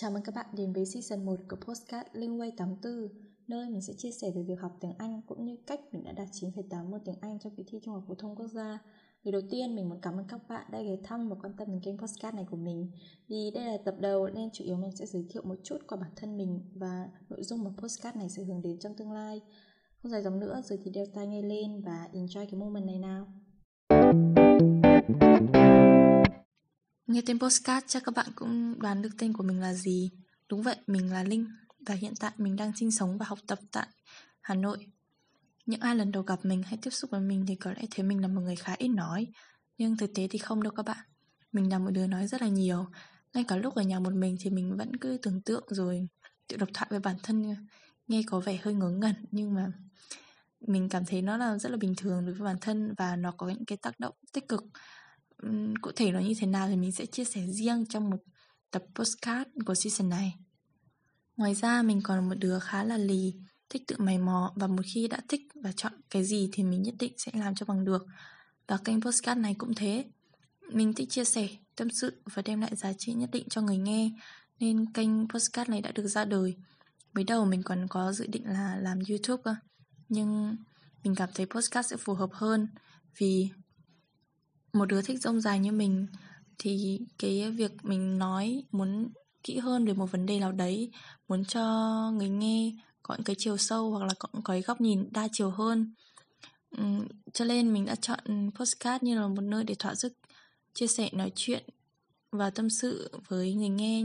Chào mừng các bạn đến với season 1 của Postcard Linkway 84 Nơi mình sẽ chia sẻ về việc học tiếng Anh cũng như cách mình đã đạt 9,8 môn tiếng Anh trong kỳ thi Trung học phổ thông quốc gia. Điều đầu tiên mình muốn cảm ơn các bạn đã ghé thăm và quan tâm đến kênh Postcard này của mình. Vì đây là tập đầu nên chủ yếu mình sẽ giới thiệu một chút qua bản thân mình và nội dung mà Postcard này sẽ hướng đến trong tương lai. Không dài dòng nữa, rồi thì đeo tai nghe lên và enjoy cái moment này nào. Nghe tên postcard chắc các bạn cũng đoán được tên của mình là gì. Đúng vậy, mình là Linh Và hiện tại mình đang sinh sống và học tập tại Hà Nội. Những ai lần đầu gặp mình hay tiếp xúc với mình Thì có lẽ thấy mình là một người khá ít nói Nhưng thực tế thì không đâu các bạn. Mình là một đứa nói rất là nhiều. Ngay cả lúc ở nhà một mình thì mình vẫn cứ tưởng tượng rồi Tự độc thoại với bản thân Nghe có vẻ hơi ngớ ngẩn Nhưng mà mình cảm thấy nó là rất là bình thường đối với bản thân Và nó có những cái tác động tích cực cụ thể nó như thế nào thì mình sẽ chia sẻ riêng trong một tập postcard của season này. Ngoài ra mình còn một đứa khá là lì, thích tự mày mò và một khi đã thích và chọn cái gì thì mình nhất định sẽ làm cho bằng được. Và kênh postcard này cũng thế. Mình thích chia sẻ, tâm sự và đem lại giá trị nhất định cho người nghe nên kênh postcard này đã được ra đời. Mới đầu mình còn có dự định là làm YouTube cơ. Nhưng mình cảm thấy postcard sẽ phù hợp hơn vì một đứa thích rông dài như mình thì cái việc mình nói muốn kỹ hơn về một vấn đề nào đấy, muốn cho người nghe có những cái chiều sâu hoặc là có những cái góc nhìn đa chiều hơn. Cho nên mình đã chọn postcard như là một nơi để thỏa sức chia sẻ, nói chuyện và tâm sự với người nghe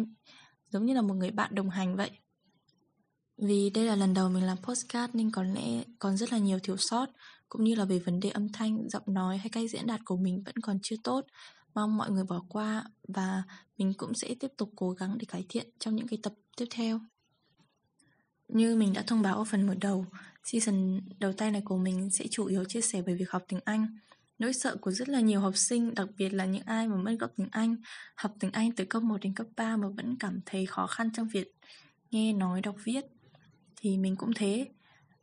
giống như là một người bạn đồng hành vậy vì đây là lần đầu mình làm postcard nên có lẽ còn rất là nhiều thiếu sót cũng như là về vấn đề âm thanh, giọng nói hay cách diễn đạt của mình vẫn còn chưa tốt. Mong mọi người bỏ qua và mình cũng sẽ tiếp tục cố gắng để cải thiện trong những cái tập tiếp theo. Như mình đã thông báo ở phần mở đầu, season đầu tay này của mình sẽ chủ yếu chia sẻ về việc học tiếng Anh. Nỗi sợ của rất là nhiều học sinh, đặc biệt là những ai mà mất gốc tiếng Anh, học tiếng Anh từ cấp 1 đến cấp 3 mà vẫn cảm thấy khó khăn trong việc nghe, nói, đọc, viết. Thì mình cũng thế,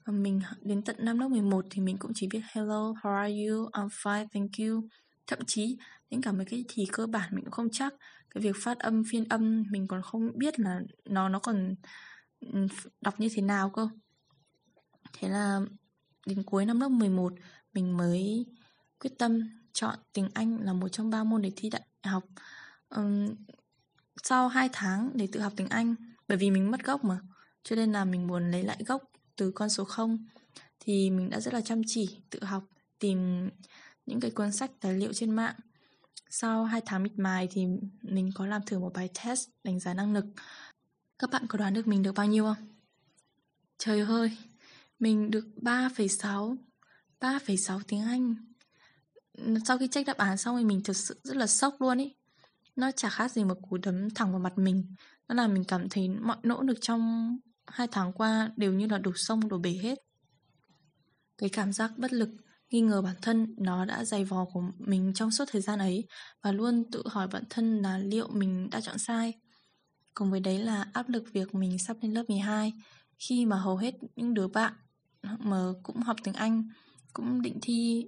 và mình đến tận năm lớp 11 thì mình cũng chỉ biết hello, how are you, I'm fine, thank you. Thậm chí những cả mấy cái thì cơ bản mình cũng không chắc. Cái việc phát âm, phiên âm mình còn không biết là nó nó còn đọc như thế nào cơ. Thế là đến cuối năm lớp 11 mình mới quyết tâm chọn tiếng Anh là một trong ba môn để thi đại học. Um, sau 2 tháng để tự học tiếng Anh bởi vì mình mất gốc mà cho nên là mình muốn lấy lại gốc từ con số 0 thì mình đã rất là chăm chỉ tự học tìm những cái cuốn sách tài liệu trên mạng. Sau 2 tháng mịt mài thì mình có làm thử một bài test đánh giá năng lực. Các bạn có đoán được mình được bao nhiêu không? Trời ơi mình được 3,6 3,6 tiếng Anh. Sau khi check đáp án xong thì mình thật sự rất là sốc luôn ý. Nó chả khác gì một cú đấm thẳng vào mặt mình. Nó làm mình cảm thấy mọi nỗ lực trong hai tháng qua đều như là đổ sông đổ bể hết. Cái cảm giác bất lực, nghi ngờ bản thân nó đã dày vò của mình trong suốt thời gian ấy và luôn tự hỏi bản thân là liệu mình đã chọn sai. Cùng với đấy là áp lực việc mình sắp lên lớp 12 khi mà hầu hết những đứa bạn mà cũng học tiếng Anh cũng định thi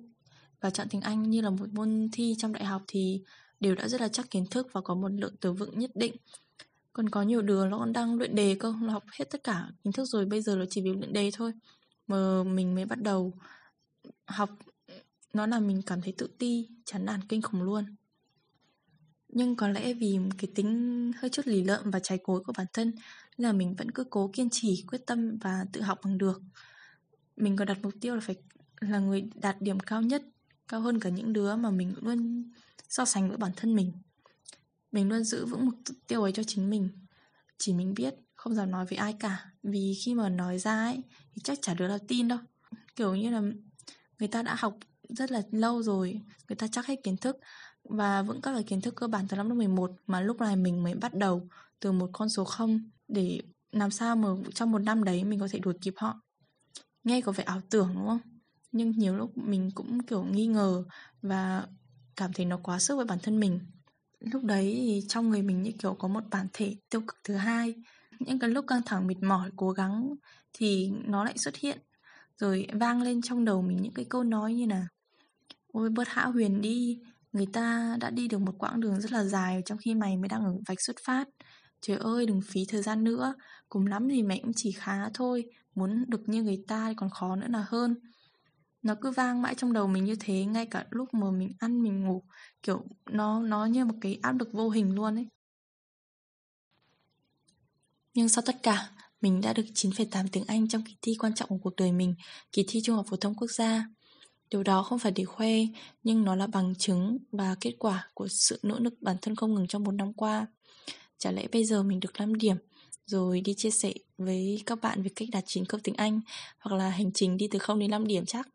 và chọn tiếng Anh như là một môn thi trong đại học thì đều đã rất là chắc kiến thức và có một lượng từ vựng nhất định còn có nhiều đứa nó còn đang luyện đề cơ Nó học hết tất cả kiến thức rồi Bây giờ nó chỉ việc luyện đề thôi. Mà mình mới bắt đầu học Nó làm mình cảm thấy tự ti Chán nản kinh khủng luôn. Nhưng có lẽ vì cái tính hơi chút lì lợm và trái cối của bản thân Nên là mình vẫn cứ cố kiên trì, quyết tâm và tự học bằng được. Mình còn đặt mục tiêu là phải là người đạt điểm cao nhất Cao hơn cả những đứa mà mình luôn so sánh với bản thân mình mình luôn giữ vững mục tiêu ấy cho chính mình. Chỉ mình biết, Không dám nói với ai cả. Vì khi mà nói ra ấy, Thì chắc chả đứa nào tin đâu. Kiểu như là Người ta đã học rất là lâu rồi, Người ta chắc hết kiến thức. Và vững các là kiến thức cơ bản từ năm lớp 11 Mà lúc này mình mới bắt đầu Từ một con số 0 Để làm sao mà trong một năm đấy Mình có thể đuổi kịp họ. Nghe có vẻ ảo tưởng, đúng không? Nhưng nhiều lúc mình cũng, kiểu, nghi ngờ Và cảm thấy nó quá sức với bản thân mình lúc đấy thì trong người mình như kiểu có một bản thể tiêu cực thứ hai. Những cái lúc căng thẳng, mệt mỏi, cố gắng thì nó lại xuất hiện. Rồi vang lên trong đầu mình những cái câu nói như là, ôi, bớt hão huyền đi, người ta đã đi được một quãng đường rất là dài trong khi mày mới đang ở vạch xuất phát. Trời ơi, đừng phí thời gian nữa, Cùng lắm thì mẹ cũng chỉ khá thôi, Muốn được như người ta còn khó nữa là hơn. Nó cứ vang mãi trong đầu mình như thế Ngay cả lúc mà mình ăn mình ngủ Kiểu nó nó như một cái áp lực vô hình luôn ấy Nhưng sau tất cả Mình đã được 9,8 tiếng Anh trong kỳ thi quan trọng của cuộc đời mình Kỳ thi Trung học Phổ thông Quốc gia Điều đó không phải để khoe, nhưng nó là bằng chứng và kết quả của sự nỗ lực bản thân không ngừng trong 4 năm qua. Chả lẽ bây giờ mình được 5 điểm rồi đi chia sẻ với các bạn về cách đạt 9 cấp tiếng Anh hoặc là hành trình đi từ 0 đến 5 điểm chắc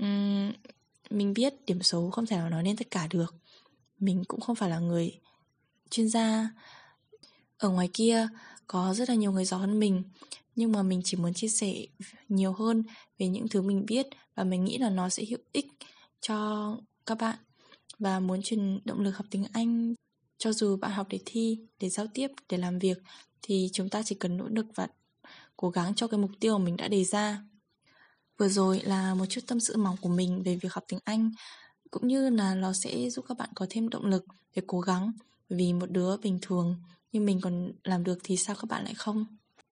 um, mình biết điểm số không thể nào nói lên tất cả được. Mình cũng không phải là người chuyên gia. Ở ngoài kia có rất là nhiều người giỏi hơn mình nhưng mà mình chỉ muốn chia sẻ nhiều hơn về những thứ mình biết và mình nghĩ là nó sẽ hữu ích cho các bạn và muốn truyền động lực học tiếng Anh cho dù bạn học để thi, để giao tiếp, để làm việc thì chúng ta chỉ cần nỗ lực và cố gắng cho cái mục tiêu mà mình đã đề ra. Vừa rồi là một chút tâm sự mỏng của mình về việc học tiếng Anh cũng như là nó sẽ giúp các bạn có thêm động lực để cố gắng vì một đứa bình thường như mình còn làm được thì sao các bạn lại không?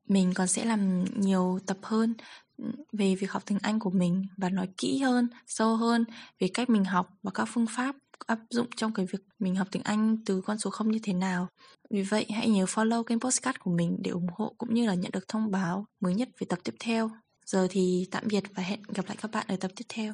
Mình còn sẽ làm nhiều tập hơn ừ, về việc học tiếng Anh của mình và nói kỹ hơn, sâu hơn về cách mình học và các phương pháp áp dụng trong cái việc mình học tiếng Anh từ con số 0 như thế nào. Vì vậy, hãy nhớ follow kênh postcard của mình để ủng hộ cũng như là nhận được thông báo mới nhất về tập tiếp theo. Giờ thì tạm biệt và hẹn gặp lại các bạn ở tập tiếp theo.